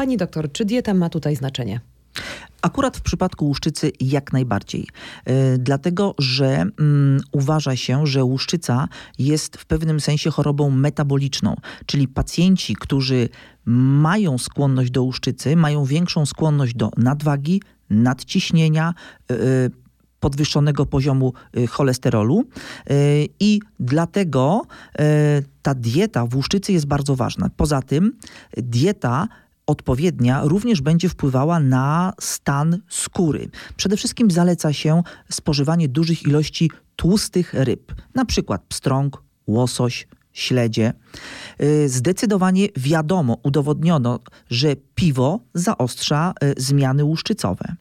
Pani doktor, czy dieta ma tutaj znaczenie? Akurat w przypadku łuszczycy jak najbardziej. Yy, dlatego, że yy, uważa się, że łuszczyca jest w pewnym sensie chorobą metaboliczną, czyli pacjenci, którzy mają skłonność do łuszczycy, mają większą skłonność do nadwagi, nadciśnienia, yy, podwyższonego poziomu cholesterolu i dlatego ta dieta w łuszczycy jest bardzo ważna. Poza tym dieta odpowiednia również będzie wpływała na stan skóry. Przede wszystkim zaleca się spożywanie dużych ilości tłustych ryb, na przykład pstrąg, łosoś, śledzie. Y, zdecydowanie wiadomo, udowodniono, że piwo zaostrza y, zmiany łuszczycowe.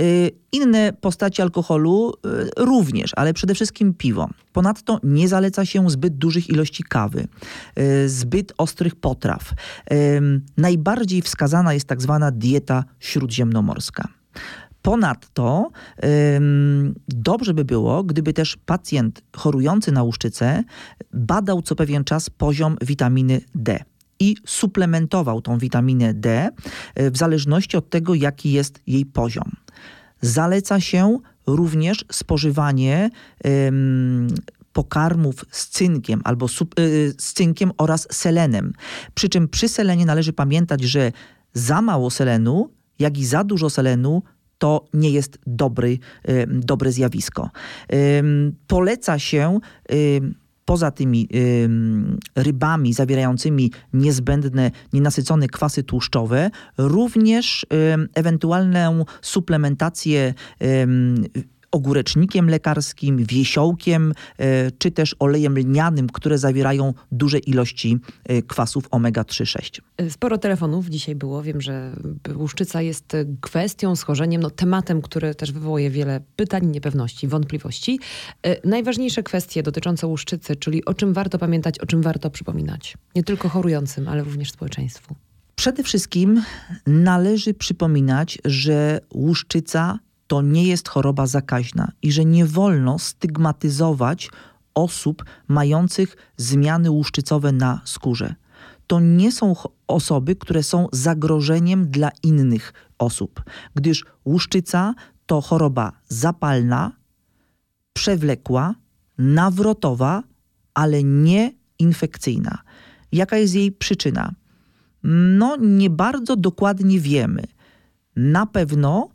Y, inne postaci alkoholu również, ale przede wszystkim piwo. Ponadto nie zaleca się zbyt dużych ilości kawy, zbyt ostrych potraw. Najbardziej wskazana jest tak zwana dieta śródziemnomorska. Ponadto dobrze by było, gdyby też pacjent chorujący na łuszczycę badał co pewien czas poziom witaminy D i suplementował tą witaminę D y, w zależności od tego, jaki jest jej poziom. Zaleca się również spożywanie pokarmów z cynkiem albo sub, y, z cynkiem oraz selenem. Przy czym przy selenie należy pamiętać, że za mało selenu, jak i za dużo selenu to nie jest dobry, dobre zjawisko. Poleca się poza tymi rybami zawierającymi niezbędne, nienasycone kwasy tłuszczowe, również ewentualną suplementację ogórecznikiem lekarskim, wiesiołkiem e, czy też olejem lnianym, które zawierają duże ilości e, kwasów omega-3,6. Sporo telefonów dzisiaj było. Wiem, że łuszczyca jest kwestią, schorzeniem, no, tematem, który też wywołuje wiele pytań, niepewności, wątpliwości. E, najważniejsze kwestie dotyczące łuszczycy, czyli o czym warto pamiętać, o czym warto przypominać. Nie tylko chorującym, ale również społeczeństwu. Przede wszystkim należy przypominać, że łuszczyca to nie jest choroba zakaźna i że nie wolno stygmatyzować osób mających zmiany łuszczycowe na skórze. To nie są osoby, które są zagrożeniem dla innych osób, gdyż łuszczyca to choroba zapalna, przewlekła, nawrotowa, ale nie infekcyjna. Jaka jest jej przyczyna? No, nie bardzo dokładnie wiemy. Na pewno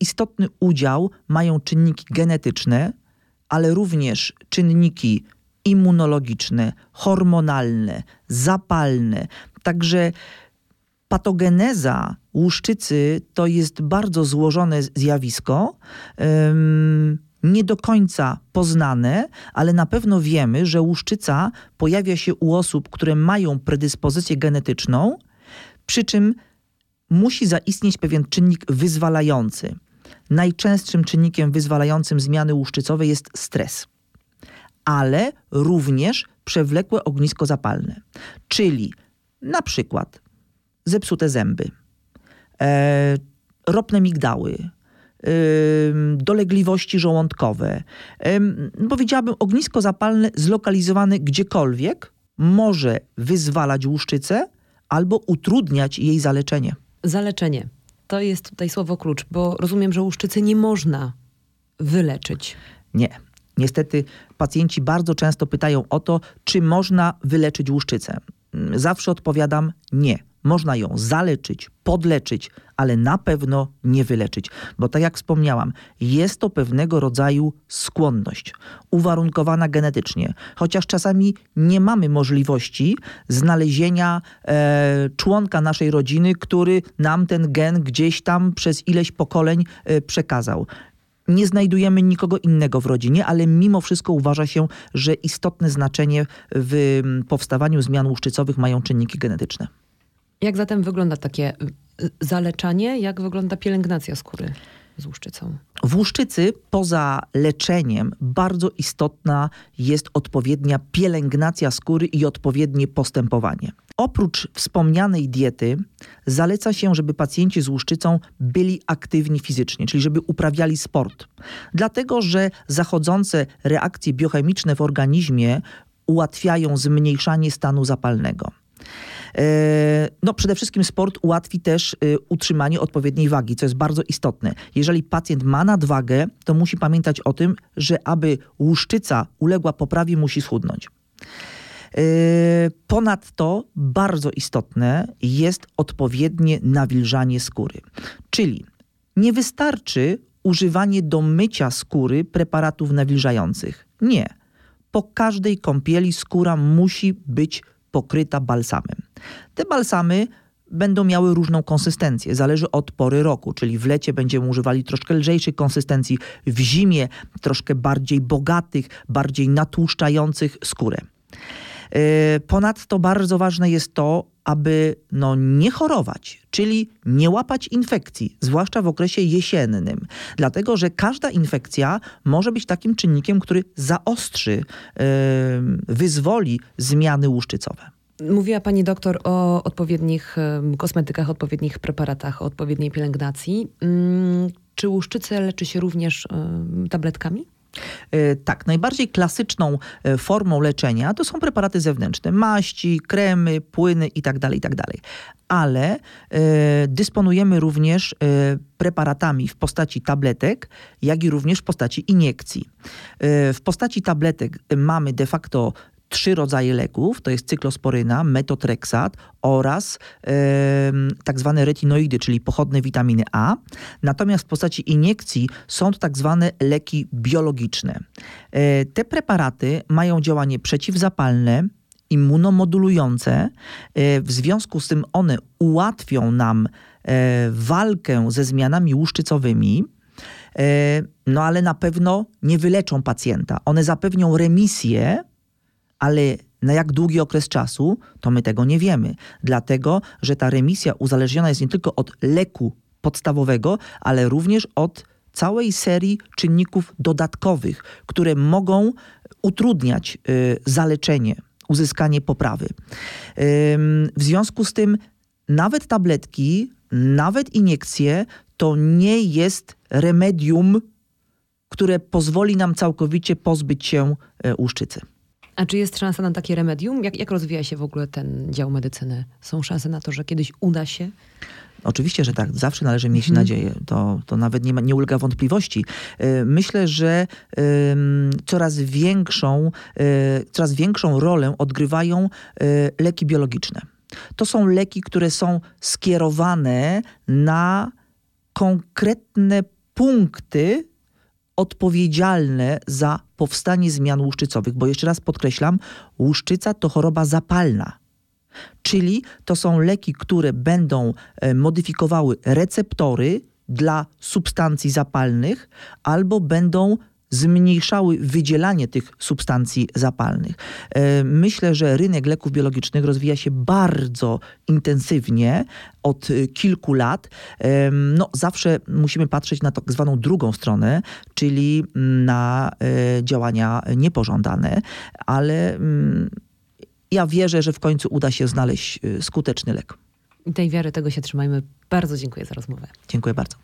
istotny udział mają czynniki genetyczne, ale również czynniki immunologiczne, hormonalne, zapalne. Także patogeneza łuszczycy to jest bardzo złożone zjawisko. nie do końca poznane, ale na pewno wiemy, że łuszczyca pojawia się u osób, które mają predyspozycję genetyczną, przy czym musi zaistnieć pewien czynnik wyzwalający. Najczęstszym czynnikiem wyzwalającym zmiany łuszczycowe jest stres, ale również przewlekłe ognisko zapalne, czyli na przykład zepsute zęby, e, ropne migdały, e, dolegliwości żołądkowe. E, powiedziałabym, ognisko zapalne zlokalizowane gdziekolwiek może wyzwalać łuszczycę albo utrudniać jej zaleczenie. Zaleczenie. To jest tutaj słowo klucz, bo rozumiem, że łuszczycy nie można wyleczyć. Nie. Niestety pacjenci bardzo często pytają o to, czy można wyleczyć łuszczycę. Zawsze odpowiadam nie. Można ją zaleczyć, podleczyć, ale na pewno nie wyleczyć, bo tak jak wspomniałam, jest to pewnego rodzaju skłonność, uwarunkowana genetycznie, chociaż czasami nie mamy możliwości znalezienia e, członka naszej rodziny, który nam ten gen gdzieś tam przez ileś pokoleń e, przekazał. Nie znajdujemy nikogo innego w rodzinie, ale mimo wszystko uważa się, że istotne znaczenie w powstawaniu zmian łuszczycowych mają czynniki genetyczne. Jak zatem wygląda takie y, zaleczanie? Jak wygląda pielęgnacja skóry? z łuszczycą? W łuszczycy poza leczeniem bardzo istotna jest odpowiednia pielęgnacja skóry i odpowiednie postępowanie. Oprócz wspomnianej diety zaleca się, żeby pacjenci z łuszczycą byli aktywni fizycznie, czyli żeby uprawiali sport. Dlatego, że zachodzące reakcje biochemiczne w organizmie ułatwiają zmniejszanie stanu zapalnego. E, no przede wszystkim sport ułatwi też e, utrzymanie odpowiedniej wagi, co jest bardzo istotne. Jeżeli pacjent ma nadwagę, to musi pamiętać o tym, że aby łuszczyca uległa poprawie, musi schudnąć. E, ponadto bardzo istotne jest odpowiednie nawilżanie skóry. Czyli nie wystarczy używanie do mycia skóry preparatów nawilżających. Nie. Po każdej kąpieli skóra musi być pokryta balsamem. Te balsamy będą miały różną konsystencję, zależy od pory roku, czyli w lecie będziemy używali troszkę lżejszej konsystencji, w zimie troszkę bardziej bogatych, bardziej natłuszczających skórę. E, ponadto bardzo ważne jest to, aby no, nie chorować, czyli nie łapać infekcji, zwłaszcza w okresie jesiennym, dlatego że każda infekcja może być takim czynnikiem, który zaostrzy, yy, wyzwoli zmiany łuszczycowe. Mówiła pani doktor o odpowiednich kosmetykach, odpowiednich preparatach, o odpowiedniej pielęgnacji. Mm, czy łuszczycę leczy się również tabletkami? E, tak, najbardziej klasyczną e, formą leczenia to są preparaty zewnętrzne, maści, kremy, płyny itd., tak itd. Tak Ale e, dysponujemy również preparatami w postaci tabletek, jak i również w postaci iniekcji. w postaci tabletek mamy de facto trzy rodzaje leków, to jest cyklosporyna, metotreksat oraz tak zwane retinoidy, czyli pochodne witaminy A. Natomiast w postaci iniekcji są to tak zwane leki biologiczne. E, te preparaty mają działanie przeciwzapalne, immunomodulujące. E, w związku z tym one ułatwią nam e, walkę ze zmianami łuszczycowymi, no ale na pewno nie wyleczą pacjenta. One zapewnią remisję, ale na jak długi okres czasu, to my tego nie wiemy. Dlatego, że ta remisja uzależniona jest nie tylko od leku podstawowego, ale również od całej serii czynników dodatkowych, które mogą utrudniać y, zaleczenie, uzyskanie poprawy. w związku z tym, nawet tabletki, nawet iniekcje to nie jest remedium, które pozwoli nam całkowicie pozbyć się y. A czy jest szansa na takie remedium? Jak, jak rozwija się w ogóle ten dział medycyny? Są szanse na to, że kiedyś uda się? Oczywiście, że tak. Zawsze należy mieć hmm. nadzieję. To, to nawet nie, ma, nie ulega wątpliwości. E, myślę, że coraz większą, e, coraz większą rolę odgrywają e, leki biologiczne. To są leki, które są skierowane na konkretne punkty odpowiedzialne za powstanie zmian łuszczycowych, bo jeszcze raz podkreślam, łuszczyca to choroba zapalna. Czyli to są leki, które będą e, modyfikowały receptory dla substancji zapalnych albo będą zmniejszały wydzielanie tych substancji zapalnych. E, myślę, że rynek leków biologicznych rozwija się bardzo intensywnie od e, kilku lat. E, no, zawsze musimy patrzeć na tak zwaną drugą stronę, czyli na działania niepożądane, ale mm, ja wierzę, że w końcu uda się znaleźć skuteczny lek. I tej wiary tego się trzymajmy. Bardzo dziękuję za rozmowę. Dziękuję bardzo.